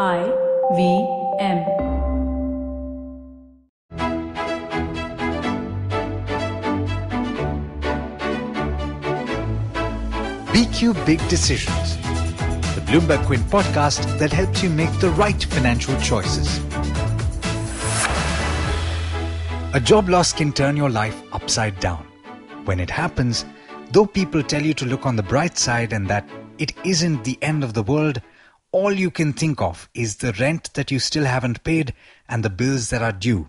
I V M. BQ Big Decisions, the Bloomberg Quint podcast that helps you make the right financial choices. A job loss can turn your life upside down. When it happens, though people tell you to look on the bright side and that it isn't the end of the world, all you can think of is the rent that you still haven't paid and the bills that are due.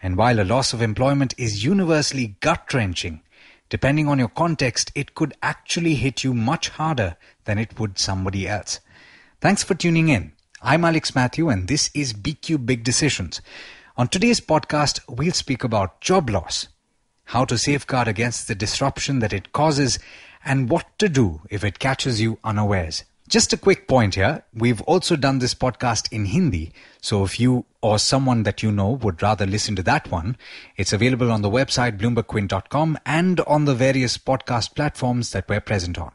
And while a loss of employment is universally gut wrenching, depending on your context, it could actually hit you much harder than it would somebody else. Thanks for tuning in. I'm Alex Matthew, and this is BQ Big Decisions. On today's podcast, we'll speak about job loss, how to safeguard against the disruption that it causes, and what to do if it catches you unawares. Just a quick point here. We've also done this podcast in Hindi. So if you or someone that you know would rather listen to that one, it's available on the website bloombergquint.com and on the various podcast platforms that we're present on.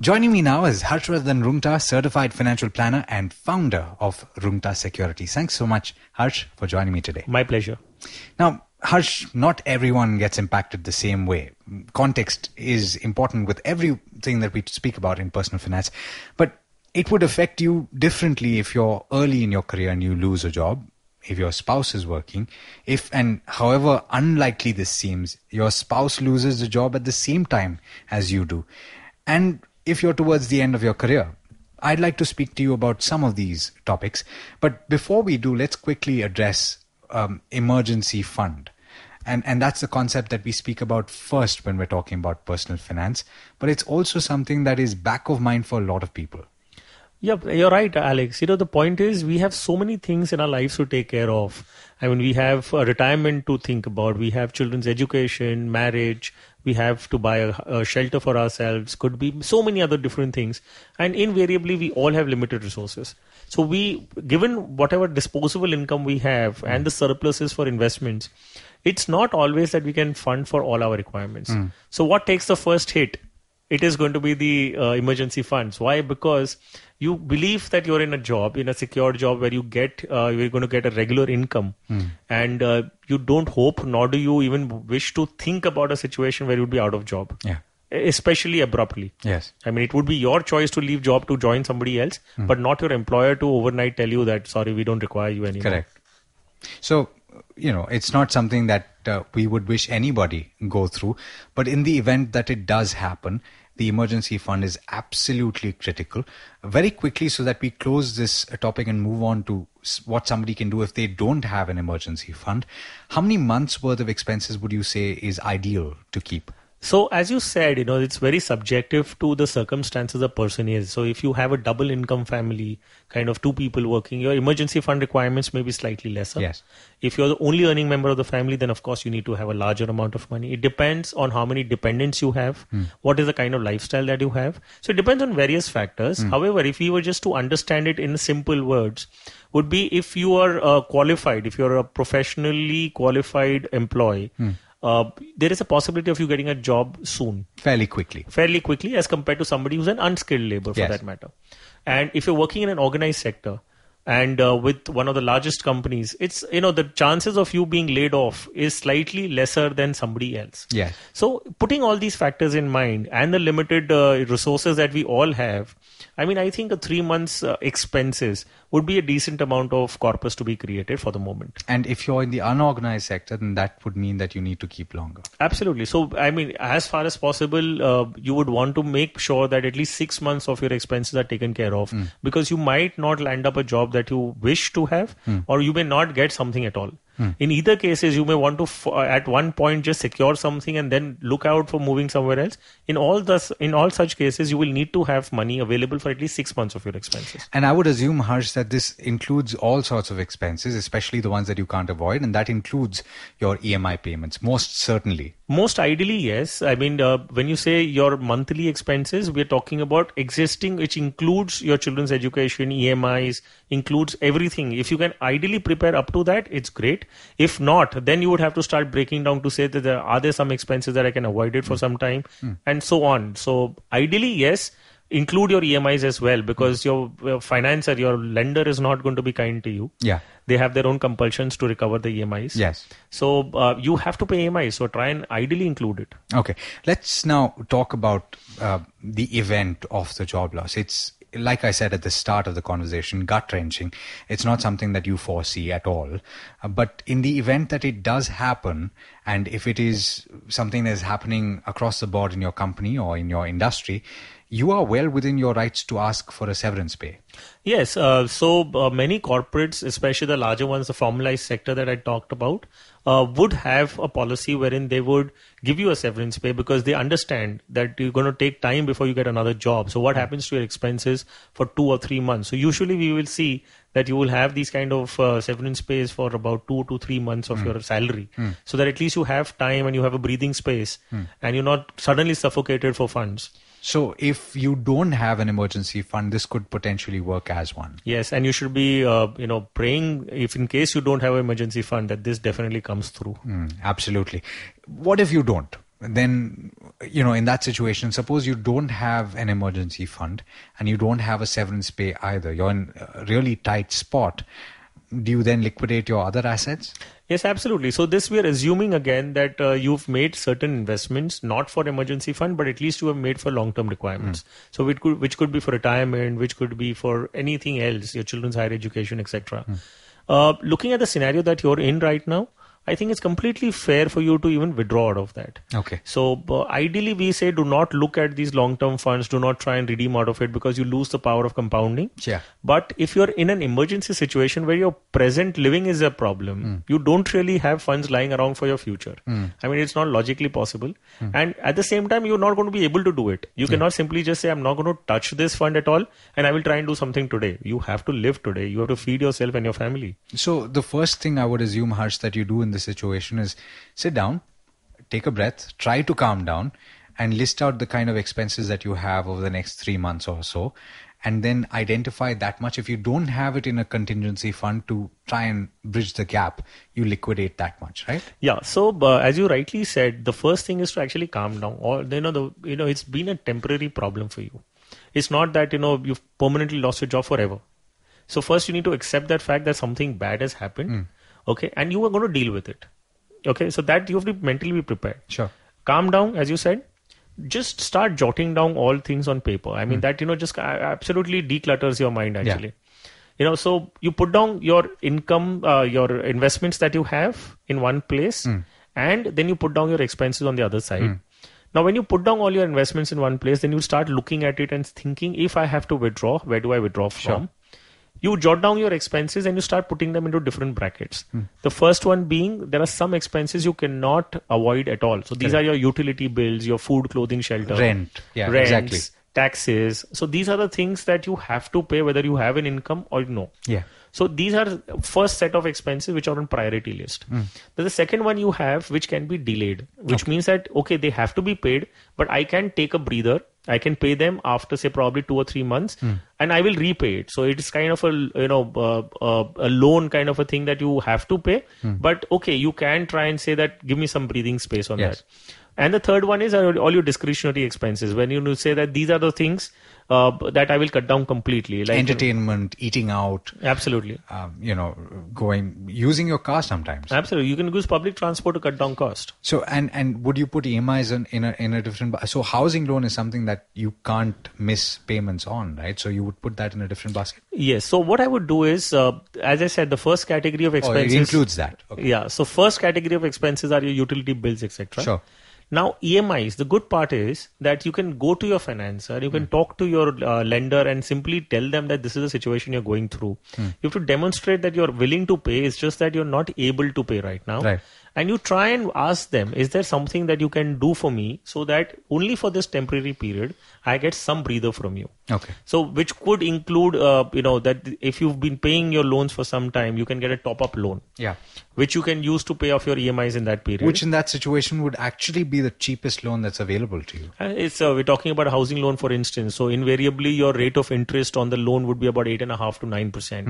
Joining me now is Harshvardhan Rungta, certified financial planner and founder of Rungta Securities. Thanks so much, Harsh, for joining me today. My pleasure. Now, Harsh, not everyone gets impacted the same way. Context is important with everything that we speak about in personal finance, but it would affect you differently if you're early in your career and you lose a job, if your spouse is working, if and however unlikely this seems, your spouse loses the job at the same time as you do. And if you're towards the end of your career, I'd like to speak to you about some of these topics. But before we do, let's quickly address um, emergency fund. And, and that's the concept that we speak about first when we're talking about personal finance. But it's also something that is back of mind for a lot of people. Yeah, you're right, Alex. You know, the point is we have so many things in our lives to take care of. I mean, we have a retirement to think about. We have children's education, marriage. We have to buy a, a shelter for ourselves. Could be so many other different things. And invariably, we all have limited resources. So we, given whatever disposable income we have and the surpluses for investments, it's not always that we can fund for all our requirements. Hmm. So what takes the first hit? It is going to be the uh, emergency funds. Why? Because you believe that you're in a job, in a secure job where you get, uh, you're going to get a regular income, Hmm. and uh, you don't hope, nor do you even wish to think about a situation where you'd be out of job, Yeah. especially abruptly. Yes. I mean, it would be your choice to leave job to join somebody else, Hmm. but not your employer to overnight tell you that sorry, we don't require you anymore. Correct. So, you know, it's not something that uh, we would wish anybody go through, but in the event that it does happen, the emergency fund is absolutely critical. Very quickly, so that we close this uh, topic and move on to what somebody can do if they don't have an emergency fund. How many months worth of expenses would you say is ideal to keep? So, as you said, you know, it's very subjective to the circumstances a person is. So, if you have a double income family, kind of two people working, your emergency fund requirements may be slightly lesser. Yes. If you're the only earning member of the family, then of course you need to have a larger amount of money. It depends on how many dependents you have, hmm. what is the kind of lifestyle that you have. So, it depends on various factors. Hmm. However, if we were just to understand it in simple words, would be if you are uh, qualified, if you're a professionally qualified employee, hmm. Uh, there is a possibility of you getting a job soon, Fairly quickly. fairly quickly, as compared to somebody who's an unskilled labor, for Yes. that matter. And if you're working in an organized sector and uh, with one of the largest companies, it's you know the chances of you being laid off is slightly lesser than somebody else. Yes. So, putting all these factors in mind and the limited uh, resources that we all have, I mean, I think a three months uh, expenses would be a decent amount of corpus to be created for the moment. And if you're in the unorganized sector, then that would mean that you need to keep longer. Absolutely. So, I mean, as far as possible, uh, you would want to make sure that at least six months of your expenses are taken care of because you might not land up a job that you wish to have or you may not get something at all. In either cases, you may want to f- uh, at one point just secure something and then look out for moving somewhere else. In all thus, in all such cases, you will need to have money available for at least six months of your expenses. And I would assume, Harsh, that this includes all sorts of expenses, especially the ones that you can't avoid, and that includes your EMI payments, most certainly. Most ideally, yes. I mean, uh, when you say your monthly expenses, we're talking about existing, which includes your children's education, EMIs, includes everything. If you can ideally prepare up to that, it's great. If not, then you would have to start breaking down to say that there are there some expenses that I can avoid it for some time, and so on. So, ideally, yes. Include your EMIs as well because your, your financer, your lender is not going to be kind to you. Yeah. They have their own compulsions to recover the EMIs. Yes. So uh, you have to pay EMIs. So try and ideally include it. Okay. Let's now talk about uh, the event of the job loss. It's like I said at the start of the conversation, gut wrenching. It's not something that you foresee at all. Uh, but in the event that it does happen, and if it is something that is happening across the board in your company or in your industry, you are well within your rights to ask for a severance pay. Yes. Uh, so uh, many corporates, especially the larger ones, the formalized sector that I talked about, uh, would have a policy wherein they would give you a severance pay because they understand that you're going to take time before you get another job. So what happens to your expenses for two or three months? So usually we will see that you will have these kind of uh, severance pays for about two to three months of your salary, so that at least you have time and you have a breathing space, and you're not suddenly suffocated for funds. So if you don't have an emergency fund, this could potentially work as one. Yes, and you should be, uh, you know, praying if in case you don't have an emergency fund that this definitely comes through. Mm, absolutely. What if you don't? Then, you know, in that situation, suppose you don't have an emergency fund and you don't have a severance pay either. You're in a really tight spot. Do you then liquidate your other assets? Yes, absolutely. So this we are assuming again that uh, you've made certain investments not for emergency fund, but at least you have made for long-term requirements. So it could, which could be for retirement, which could be for anything else, your children's higher education, etc. Uh, looking at the scenario that you're in right now, I think it's completely fair for you to even withdraw out of that. Okay. So uh, ideally, we say do not look at these long-term funds. Do not try and redeem out of it because you lose the power of compounding. Yeah. But if you're in an emergency situation where your present living is a problem, hmm. you don't really have funds lying around for your future. Hmm. I mean, it's not logically possible. Hmm. And at the same time, you're not going to be able to do it. You cannot simply just say, I'm not going to touch this fund at all and I will try and do something today. You have to live today. You have to feed yourself and your family. So the first thing I would assume, Harsh, that you do in this situation is sit down, take a breath, try to calm down, and list out the kind of expenses that you have over the next three months or so, and then identify that much. If you don't have it in a contingency fund to try and bridge the gap, you liquidate that much, right? Yeah. So uh, as you rightly said, the first thing is to actually calm down. Or you know, the you know, it's been a temporary problem for you. It's not that you know you've permanently lost your job forever. So first, you need to accept that fact that something bad has happened. Okay, and you are going to deal with it. Okay, so that you have to mentally be prepared. Sure. Calm down, as you said. Just start jotting down all things on paper. I mean, hmm. that you know just uh, absolutely declutters your mind. Actually, yeah. you know, so you put down your income, uh, your investments that you have in one place, hmm. and then you put down your expenses on the other side. Hmm. Now, when you put down all your investments in one place, then you start looking at it and thinking, if I have to withdraw, where do I withdraw from? You jot down your expenses and you start putting them into different brackets. Hmm. The first one being there are some expenses you cannot avoid at all. So these are your utility bills, your food, clothing, shelter, Rent. Yeah, rents, exactly. taxes. So these are the things that you have to pay whether you have an income or no. Yeah. So these are first set of expenses which are on priority list. Hmm. Then the second one you have which can be delayed, which means that okay they have to be paid, but I can take a breather. I can pay them after say probably two or three months, Hmm. and I will repay it. So it's kind of a you know uh, uh, a loan kind of a thing that you have to pay. Hmm. But okay, you can try and say that give me some breathing space on Yes. that. And the third one is all your discretionary expenses. When you say that these are the things uh, that I will cut down completely, like Entertainment, eating out, Absolutely. um, you know, going using your car sometimes. Absolutely, you can use public transport to cut down cost. So and and would you put EMIs in, in a in a different? So housing loan is something that you can't miss payments on, right? So you would put that in a different basket. Yes. So what I would do is, uh, as I said, the first category of Oh, it expenses includes that. Okay. Yeah. So first category of expenses are your utility bills, etc. Sure. Now EMIs. The good part is that you can go to your financer, you can talk to your uh, lender, and simply tell them that this is the situation you're going through. Hmm. You have to demonstrate that you're willing to pay. It's just that you're not able to pay right now. Right. And you try and ask them, is there something that you can do for me so that only for this temporary period I get some breather from you? Okay. So, which could include, uh, you know, that if you've been paying your loans for some time, you can get a top-up loan, Yeah. which you can use to pay off your EMIs in that period. Which in that situation would actually be the cheapest loan that's available to you. Uh, It's uh, we're talking about a housing loan, for instance. So invariably, your rate of interest on the loan would be about eight and a half to nine percent.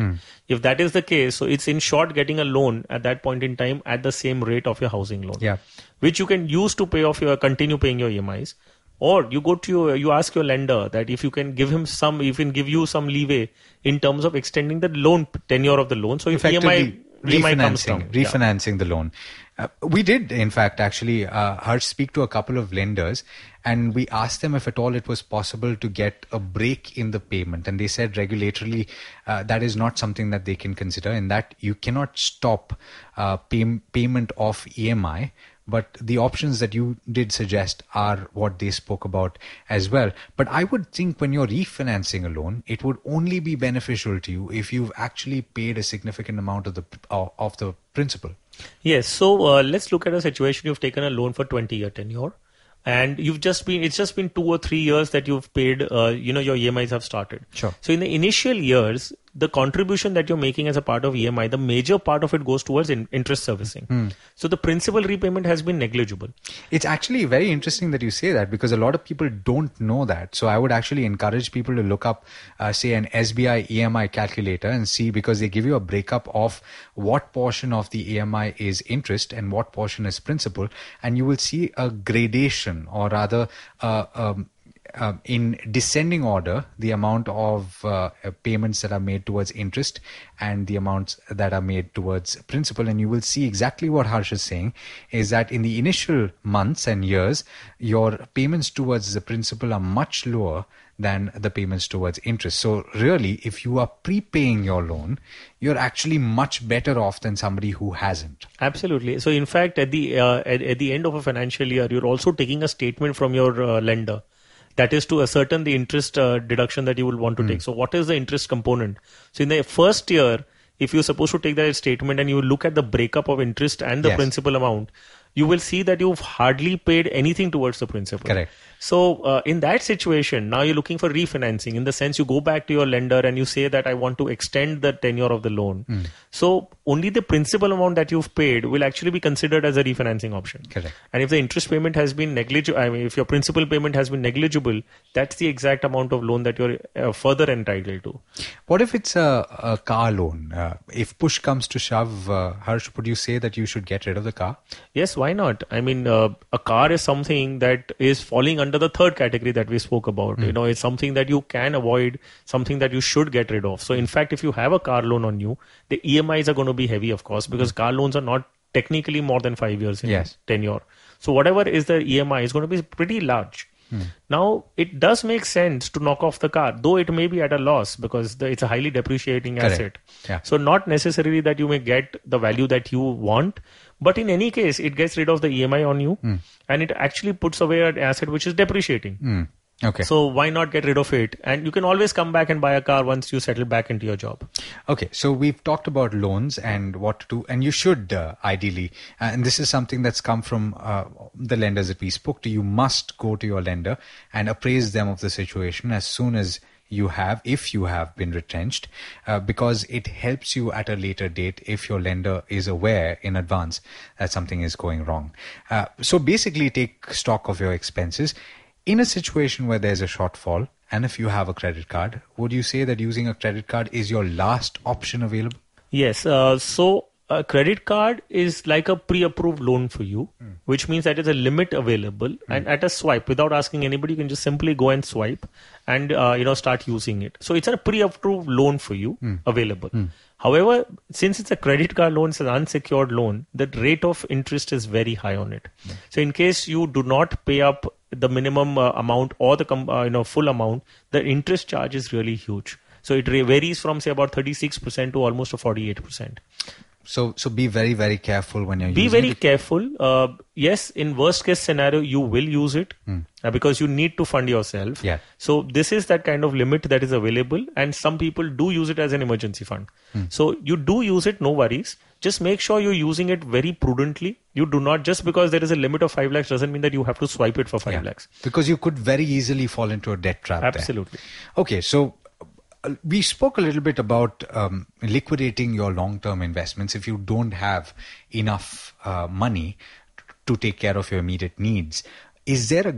If that is the case, so it's in short getting a loan at that point in time at the same rate of your housing loan. Yeah. which you can use to pay off your continue paying your EMIs. Or you go to your, you ask your lender that if you can give him some, if he can give you some leeway in terms of extending the loan tenure of the loan. So if EMI, EMI comes down. refinancing, refinancing the loan. Uh, we did, in fact, actually, uh, Harsh speak to a couple of lenders, and we asked them if at all it was possible to get a break in the payment, and they said regulatorily uh, that is not something that they can consider, and that you cannot stop uh, pay- payment of EMI. But the options that you did suggest are what they spoke about as well. But I would think when you're refinancing a loan, it would only be beneficial to you if you've actually paid a significant amount of the uh, of the principal. Yes. So uh, let's look at a situation. You've taken a loan for 20 year tenure and you've just been, it's just been two or three years that you've paid, uh, you know, your EMIs have started. Sure. So in the initial years, the contribution that you're making as a part of EMI, the major part of it goes towards in, interest servicing. So the principal repayment has been negligible. It's actually very interesting that you say that because a lot of people don't know that. So I would actually encourage people to look up, uh, say, an SBI EMI calculator and see because they give you a breakup of what portion of the EMI is interest and what portion is principal, and you will see a gradation or rather. Uh, um, um, in descending order, the amount of uh, payments that are made towards interest and the amounts that are made towards principal. And you will see exactly what Harsh is saying is that in the initial months and years, your payments towards the principal are much lower than the payments towards interest. So, really, if you are prepaying your loan, you're actually much better off than somebody who hasn't. Absolutely. So in fact, at the uh, at, at the end of a financial year, you're also taking a statement from your uh, lender. That is to ascertain the interest uh, deduction that you will want to take. So, what is the interest component? So, in the first year, if you're supposed to take that statement and you look at the breakup of interest and the Yes. principal amount, you will see that you've hardly paid anything towards the principal. Correct. So, uh, in that situation, now you're looking for refinancing. In the sense, you go back to your lender and you say that I want to extend the tenure of the loan. Hmm. So, only the principal amount that you've paid will actually be considered as a refinancing option. Correct. And if the interest payment has been negligible, I mean, if your principal payment has been negligible, that's the exact amount of loan that you're uh, further entitled to. What if it's a, a car loan? Uh, if push comes to shove, uh, Harsh, would you say that you should get rid of the car? Yes, why not? I mean, uh, a car is something that is falling under the third category that we spoke about. You hmm. know, it's something that you can avoid, something that you should get rid of. So, in fact, if you have a car loan on you, the EMIs are going to be heavy, of course, because hmm. car loans are not technically more than five years in Yes. tenure. So, whatever is the EMI is going to be pretty large. Now, it does make sense to knock off the car, though it may be at a loss because the, it's a highly depreciating Correct. asset. Yeah. So not necessarily that you may get the value that you want, but in any case, it gets rid of the EMI on you, hmm. and it actually puts away an asset which is depreciating. Hmm. Okay. So why not get rid of it? And you can always come back and buy a car once you settle back into your job. Okay, so we've talked about loans and what to do, and you should uh, ideally, uh, and this is something that's come from uh, the lenders that we spoke to. You must go to your lender and appraise them of the situation as soon as you have, if you have been retrenched, uh, because it helps you at a later date if your lender is aware in advance that something is going wrong. Uh, so basically, take stock of your expenses. In a situation where there's a shortfall, and if you have a credit card, would you say that using a credit card is your last option available? Yes. Uh, so a credit card is like a pre-approved loan for you, hmm. which means that there's a limit available, hmm. and at a swipe, without asking anybody, you can just simply go and swipe, and uh, you know start using it. So it's a pre-approved loan for you hmm. available. However, since it's a credit card loan, it's an unsecured loan, the rate of interest is very high on it. So in case you do not pay up the minimum uh, amount or the com- uh, you know full amount, the interest charge is really huge. So it varies from say about 36% to almost a 48%. So, so be very, very careful when you're Be very it. careful. Uh, yes, in worst case scenario, you will use it uh, because you need to fund yourself. Yeah. So this is that kind of limit that is available, and some people do use it as an emergency fund. Hmm. So you do use it, no worries. Just make sure you're using it very prudently. You do not just because there is a limit of five lakhs doesn't mean that you have to swipe it for five Yeah. lakhs. Because you could very easily fall into a debt trap. there. Absolutely. Okay, so uh, we spoke a little bit about um, liquidating your long-term investments if you don't have enough uh, money to take care of your immediate needs. Is there a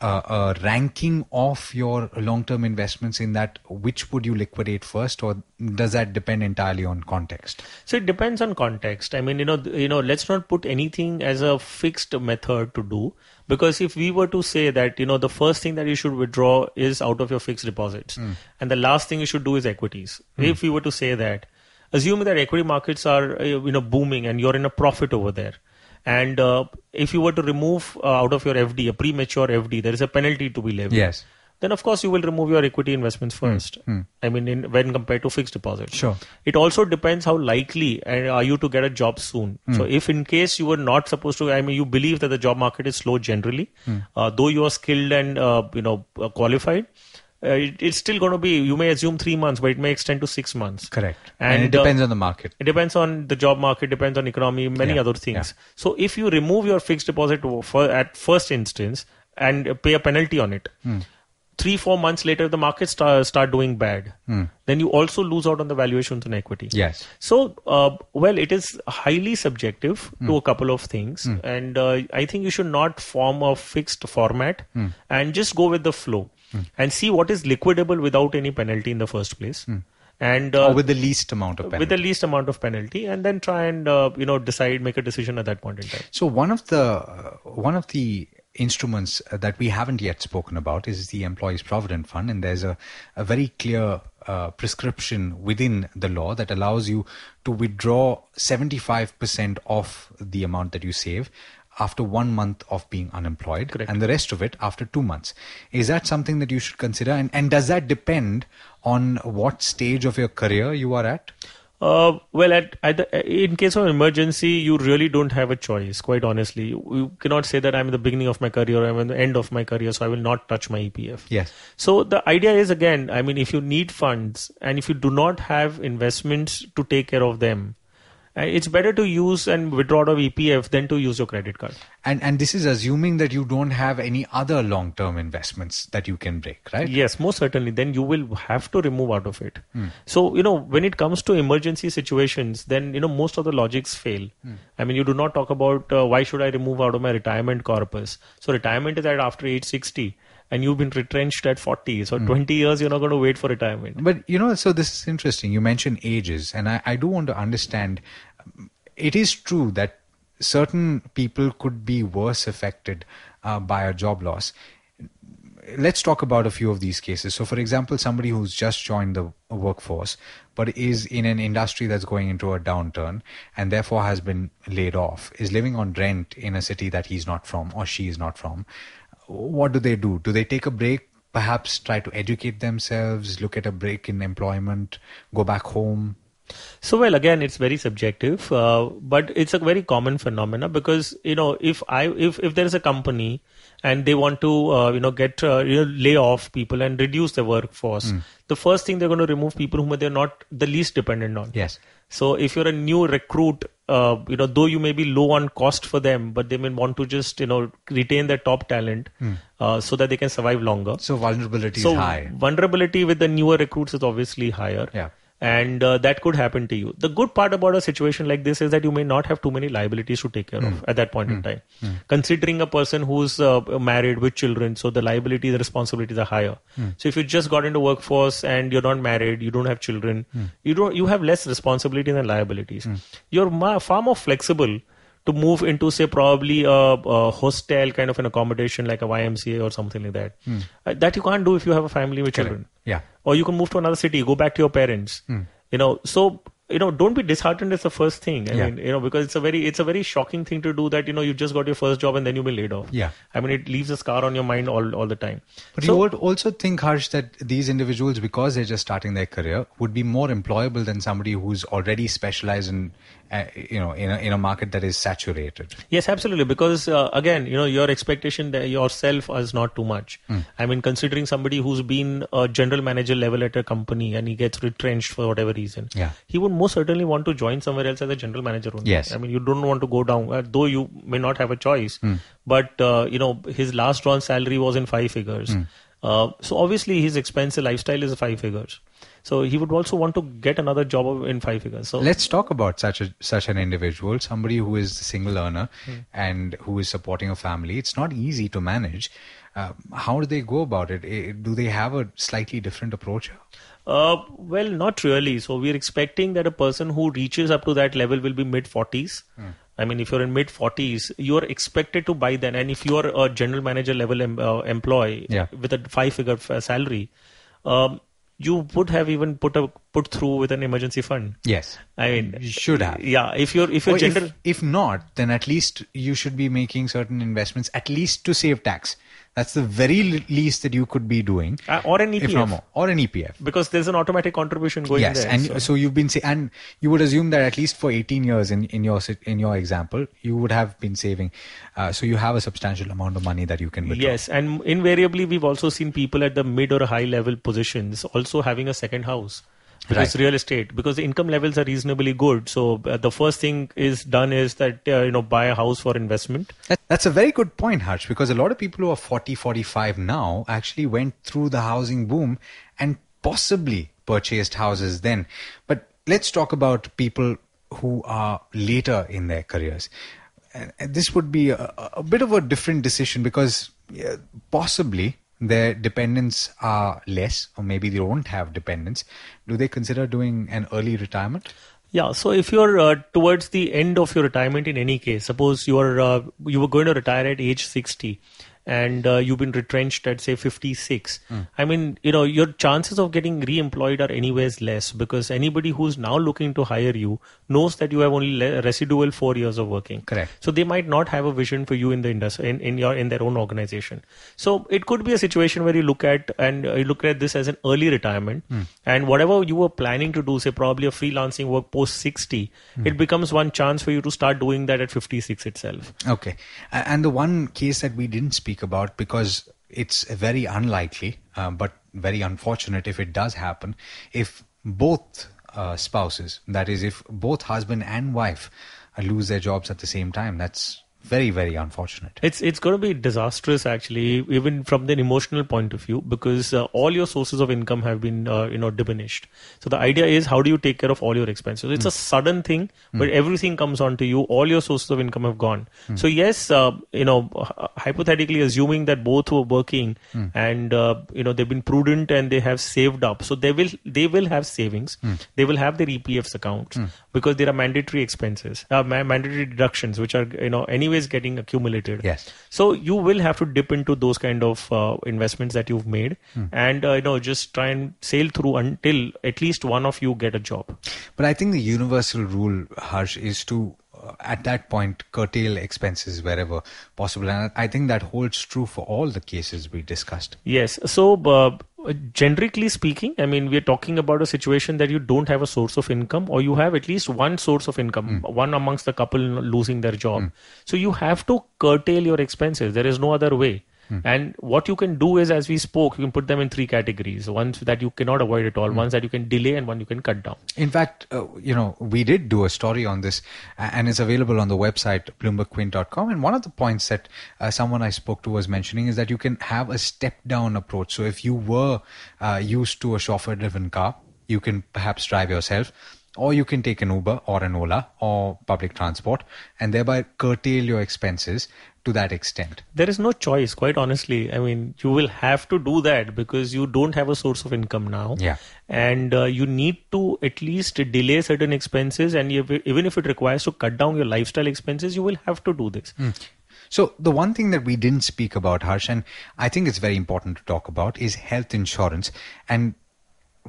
uh, a ranking of your long-term investments in that which would you liquidate first, or does that depend entirely on context? So it depends on context. I mean, you know, you know, let's not put anything as a fixed method to do because if we were to say that, you know, the first thing that you should withdraw is out of your fixed deposits, and the last thing you should do is equities. If we were to say that, assuming that equity markets are, uh, you know, booming and you're in a profit over there. And uh, if you were to remove uh, out of your FD, a premature FD, there is a penalty to be levied Yes. then of course you will remove your equity investments first. I mean, in, when compared to fixed deposits. Sure. It also depends how likely are you to get a job soon. So if in case you were not supposed to, I mean, you believe that the job market is slow generally, uh, though you are skilled and uh, you know uh, qualified. Uh, it, it's still going to be. You may assume three months, but it may extend to six months. Correct. And, And, it uh, depends on the market. It depends on the job market, depends on economy, many Yeah, other things. yeah. So if you remove your fixed deposit for, at first instance and pay a penalty on it, Hmm. three four months later the markets start, start doing bad, Hmm. then you also lose out on the valuations in equity. Yes. So, uh, well, it is highly subjective Hmm. to a couple of things, and uh, I think you should not form a fixed format and just go with the flow and see what is liquidable without any penalty in the first place. And uh, or with the least amount of penalty. with the least amount of penalty and then try and uh, you know decide make a decision at that point in time So one of the uh, one of the instruments that we haven't yet spoken about is the Employees Provident Fund, and there's a, a very clear uh, prescription within the law that allows you to withdraw 75% of the amount that you save after one month of being unemployed Correct. and the rest of it after two months. Is that something that you should consider? And, and does that depend on what stage of your career you are at? uh, well at, at the, in case of emergency you really don't have a choice quite honestly you, you cannot say that i'm in the beginning of my career or i'm in the end of my career so i will not touch my epf Yes. so the idea is again i mean if you need funds and if you do not have investments to take care of them Uh, it's better to use and withdraw out of epf than to use your credit card And and this is assuming that you don't have any other long term investments that you can break, right? Yes, most certainly. Then you will have to remove out of it. Hmm. So, you know, when it comes to emergency situations, then, you know, most of the logics fail. Hmm. I mean, you do not talk about uh, why should I remove out of my retirement corpus. So, retirement is at after age 60 and you've been retrenched at 40. So, hmm. 20 years, you're not going to wait for retirement. But you know, so this is interesting. You mentioned ages, and I, I do want to understand. It is true that certain people could be worse affected uh, by a job loss. Let's talk about a few of these cases. So, for example, somebody who's just joined the workforce but is in an industry that's going into a downturn and therefore has been laid off, is living on rent in a city that he's not from or she is not from. What do they do? Do they take a break? Perhaps try to educate themselves, look at a break in employment, go back home. So well, again, it's very subjective, uh, but it's a very common phenomena because you know if I if if there is a company and they want to uh, you know get uh, you know lay off people and reduce the workforce, the first thing they're going to remove people whom they're not the least dependent on. Yes. So if you're a new recruit, uh, you know though you may be low on cost for them, but they may want to just you know retain their top talent uh, so that they can survive longer. So vulnerability So is high. vulnerability with the newer recruits is obviously higher. Yeah. And uh, that could happen to you. The good part about a situation like this is that you may not have too many liabilities to take care Hmm. of at that point in time. Considering a person who's uh, married with children, so the liability, the responsibilities are higher. Hmm. So if you just got into workforce and you're not married, you don't have children, Hmm. you don't, you have less responsibility than liabilities. You're ma- far more flexible to move into say probably a, a hostel kind of an accommodation like a YMCA or something like that. Uh, that you can't do if you have a family with children. Yeah. Or you can move to another city, go back to your parents. You know, so you know, don't be disheartened is the first thing. I Yeah. mean, you know, because it's a very it's a very shocking thing to do that, you know, you just got your first job and then you've been laid off. Yeah. I mean it leaves a scar on your mind all all the time. But So- you would also think, Harsh, that these individuals, because they're just starting their career, would be more employable than somebody who's already specialized in, uh, you know, in a, in a market that is saturated. Yes, absolutely. Because uh, again, you know, your expectation that yourself is not too much. Hmm. I mean, considering somebody who's been a general manager level at a company and he gets retrenched for whatever reason, Yeah. he would most certainly want to join somewhere else as a general manager. Only. Yes. I mean, you don't want to go down, uh, though you may not have a choice. Hmm. But uh, you know, his last drawn salary was in five figures. Hmm. Uh, so obviously, his expensive lifestyle is five figures. So he would also want to get another job in five figures. So Let's talk about such a such an individual, somebody who is a single earner Hmm. and who is supporting a family. It's not easy to manage. Uh, how do they go about it? Do they have a slightly different approach? Uh, well, not really. So we're expecting that a person who reaches up to that level will be mid 40s. Hmm. I mean, if you're in mid 40s, you are expected to buy then. And if you are a general manager level em- uh, employee Yeah. with a five figure f- salary, um, you would have even put a put through with an emergency fund. Yes. I mean, You should have. Yeah, if you're if you're Or general. if, if not, then at least you should be making certain investments, at least to save tax. That's the very least that you could be doing. Uh, or an EPF. more. Or an EPF. because there's an automatic contribution going yes, there. and so- so. you've been say, and you would assume that at least for 18 years in, in your in your example, you would have been saving. Uh, so you have a substantial amount of money that you can withdraw. Yes, and invariably we've also seen people at the mid or high level positions also having a second house. Because Right. real estate, because the income levels are reasonably good. So uh, the first thing is done is that uh, you know buy a house for investment. That's a very good point, Harsh, because a lot of people who are 40, 45 now actually went through the housing boom and possibly purchased houses then. But let's talk about people who are later in their careers. And and this would be a, a bit of a different decision because yeah, possibly their dependents are less, or maybe they don't have dependents. Do they consider doing an early retirement? Yeah. So if you're uh, towards the end of your retirement, in any case, suppose you are uh, you were going to retire at age sixty, and uh, you've been retrenched at say fifty six. Hmm. I mean, you know, your chances of getting re-employed are anyways less because anybody who's now looking to hire you knows that you have only le- residual four years of working. Correct. So they might not have a vision for you in the industry in, in your in their own organization. So it could be a situation where you look at and uh, you look at this as an early retirement, and whatever you were planning to do, say probably a freelancing work post sixty, it becomes one chance for you to start doing that at fifty six itself. Okay. And the one case that we didn't speak about because it's very unlikely, uh, but very unfortunate if it does happen, if both uh, spouses, that is, if both husband and wife uh, lose their jobs at the same time, that's very, very unfortunate. It's it's going to be disastrous actually, even from the emotional point of view, because uh, all your sources of income have been uh, you know diminished. So the idea is how do you take care of all your expenses? It's a sudden thing, but everything comes onto you. All your sources of income have gone. So yes, uh, you know, hypothetically assuming that both were working and uh, you know they've been prudent and they have saved up, so they will they will have savings. They will have their EPFs accounts because there are mandatory expenses, uh, ma- mandatory deductions, which are you know anyways getting accumulated. Yes. So you will have to dip into those kind of uh, investments that you've made, and uh, you know just try and sail through until at least one of you get a job. But I think the universal rule, Harsh, is to at that point curtail expenses wherever possible, and I think that holds true for all the cases we discussed. Yes. So, uh, generically speaking, I mean, we're talking about a situation that you don't have a source of income, or you have at least one source of income, one amongst the couple losing their job. So, you have to curtail your expenses. There is no other way. And what you can do is, as we spoke, you can put them in three categories: ones that you cannot avoid at all, ones that you can delay, and one you can cut down. In fact, uh, you know, we did do a story on this, and it's available on the website bloombergquint.com. And one of the points that uh, someone I spoke to was mentioning is that you can have a step-down approach. So if you were uh, used to a chauffeur-driven car, you can perhaps drive yourself. Or you can take an Uber or an Ola or public transport and thereby curtail your expenses to that extent. There is no choice, quite honestly. I mean, you will have to do that because you don't have a source of income now. Yeah. And uh, you need to at least delay certain expenses. And if, even if it requires to cut down your lifestyle expenses, you will have to do this. So the one thing that we didn't speak about, Harsh, and I think it's very important to talk about, is health insurance. And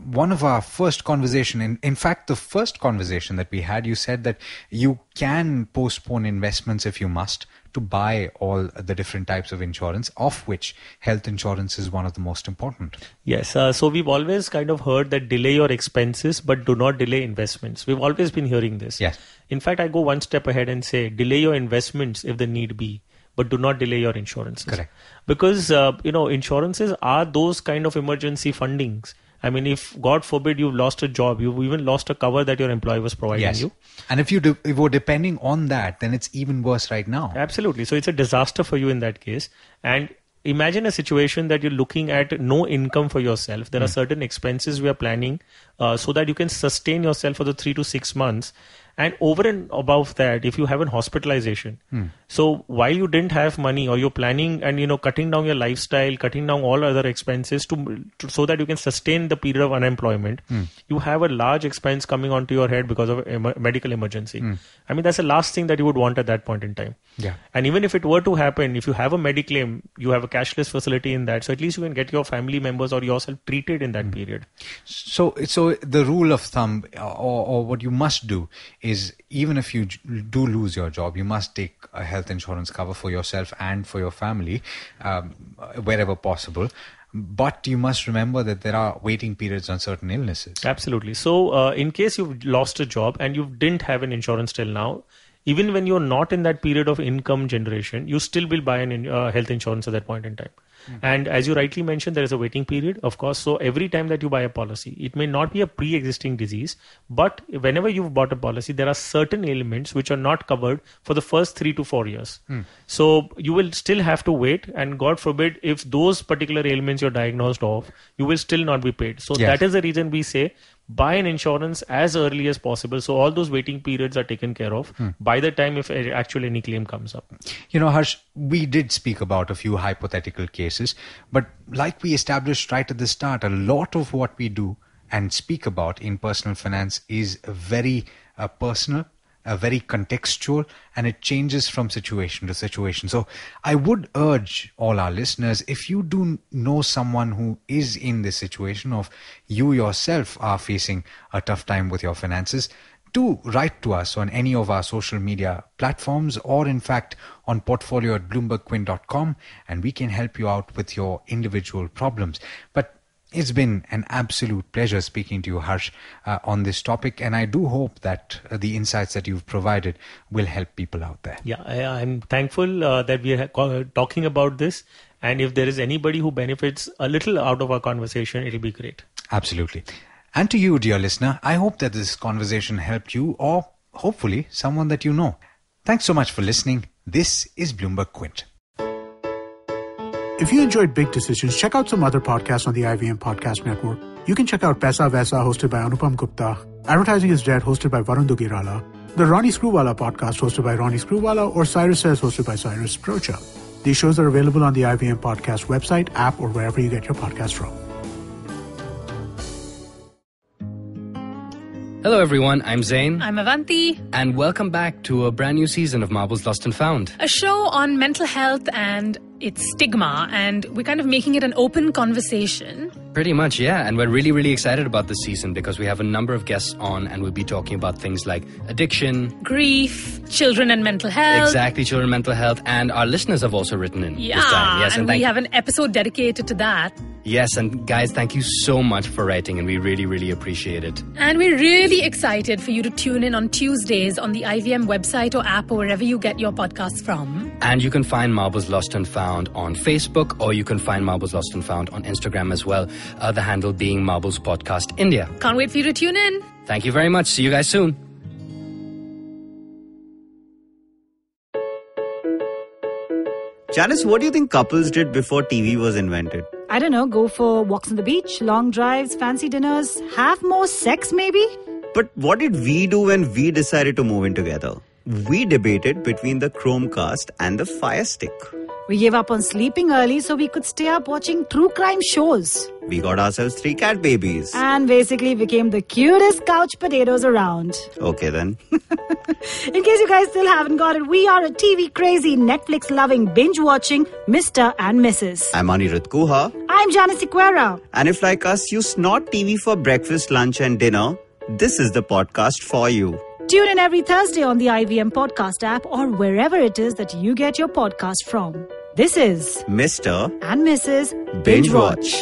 one of our first conversation, in, in fact, the first conversation that we had, you said that you can postpone investments if you must to buy all the different types of insurance, of which health insurance is one of the most important. Yes. Uh, so we've always kind of heard that delay your expenses, but do not delay investments. We've always been hearing this. Yes. In fact, I go one step ahead and say delay your investments if the need be, but do not delay your insurances. Correct. Because, uh, you know, insurances are those kind of emergency fundings. I mean, if God forbid you've lost a job, you've even lost a cover that your employer was providing Yes. you. And if you do, if you're depending on that, then it's even worse right now. Absolutely. So it's a disaster for you in that case. And imagine a situation that you're looking at no income for yourself. There are hmm. certain expenses we are planning uh, so that you can sustain yourself for the three to six months. And over and above that, if you have an hospitalization, hmm. so while you didn't have money or you're planning and you know cutting down your lifestyle, cutting down all other expenses to, to so that you can sustain the period of unemployment, hmm. you have a large expense coming onto your head because of a medical emergency. Hmm. I mean that's the last thing that you would want at that point in time. Yeah. And even if it were to happen, if you have a mediclaim, you have a cashless facility in that, so at least you can get your family members or yourself treated in that period. So, so the rule of thumb, or, or what you must do, is even if you do lose your job, you must take a health insurance cover for yourself and for your family, um, wherever possible. But you must remember that there are waiting periods on certain illnesses. Absolutely. So, uh, in case you've lost a job and you didn't have an insurance till now, even when you're not in that period of income generation, you still will buy an in, uh, health insurance at that point in time. And as you rightly mentioned, there is a waiting period, of course. So every time that you buy a policy, it may not be a pre-existing disease, but whenever you've bought a policy, there are certain ailments which are not covered for the first three to four years. So you will still have to wait, and God forbid, if those particular ailments you're diagnosed of, you will still not be paid. So Yes. that is the reason we say buy an insurance as early as possible. So all those waiting periods are taken care of. By the time if actually any claim comes up. You know, Harsh, we did speak about a few hypothetical cases, but like we established right at the start, a lot of what we do and speak about in personal finance is very uh, personal, uh, very contextual, and it changes from situation to situation. So I would urge all our listeners, if you do know someone who is in this situation of you yourself are facing a tough time with your finances, do write to us on any of our social media platforms or in fact on portfolio at bloombergquint.com and we can help you out with your individual problems but it's been an absolute pleasure speaking to you harsh uh, on this topic and i do hope that uh, the insights that you've provided will help people out there yeah I, i'm thankful uh, that we are talking about this and if there is anybody who benefits a little out of our conversation it'll be great Absolutely. And to you, dear listener, I hope that this conversation helped you or hopefully someone that you know. Thanks so much for listening. This is Bloomberg Quint. If you enjoyed Big Decisions, check out some other podcasts on the IVM Podcast Network. You can check out Paisa Vaisa, hosted by Anupam Gupta, Advertising is Dead, hosted by Varun Duggirala, the Ronnie Screwvala podcast, hosted by Ronnie Screwvala, or Cyrus Says, hosted by Cyrus Broacha. These shows are available on the IVM Podcast website, app, or wherever you get your podcasts from. Hello, everyone. I'm Zain, I'm Avanti, and welcome back to a brand new season of Marbles Lost and Found. a show on mental health and its stigma, and we're kind of making it an open conversation. Pretty much, yeah. And we're really, really excited about this season because we have a number of guests on, and we'll be talking about things like addiction, Grief, children and mental health. exactly children mental health, and our listeners have also written in Yeah, this time. Yes, and, thank we have an episode dedicated to that. yes, and guys, thank you so much for writing, and we really, really appreciate it. And we're really excited for you to tune in on Tuesdays on the IVM website or app or wherever you get your podcasts from. And you can find Marbles Lost and Found on Facebook, or you can find Marbles Lost and Found on Instagram as well. Uh, the handle being Marbles Podcast India. Can't wait for you to tune in. Thank you very much. See you guys soon. Janice, what do you think couples did before TV was invented? I don't know, go for walks on the beach, long drives, fancy dinners, have more sex maybe? But what did we do when we decided to move in together? We debated between the Chromecast and the Fire Stick. We gave up on sleeping early so we could stay up watching true crime shows. We got ourselves three cat babies. And basically became the cutest couch potatoes around. Okay then. In case you guys still haven't got it, we are a TV crazy, Netflix loving, binge watching Mr. and Mrs. I'm Anirudh Guha. I'm Janice Sequeira. And if like us, you snort TV for breakfast, lunch and dinner, this is the podcast for you. Tune in every Thursday on the IVM Podcast app or wherever it is that you get your podcast from. This is Mr. and Mrs. Binge Watch.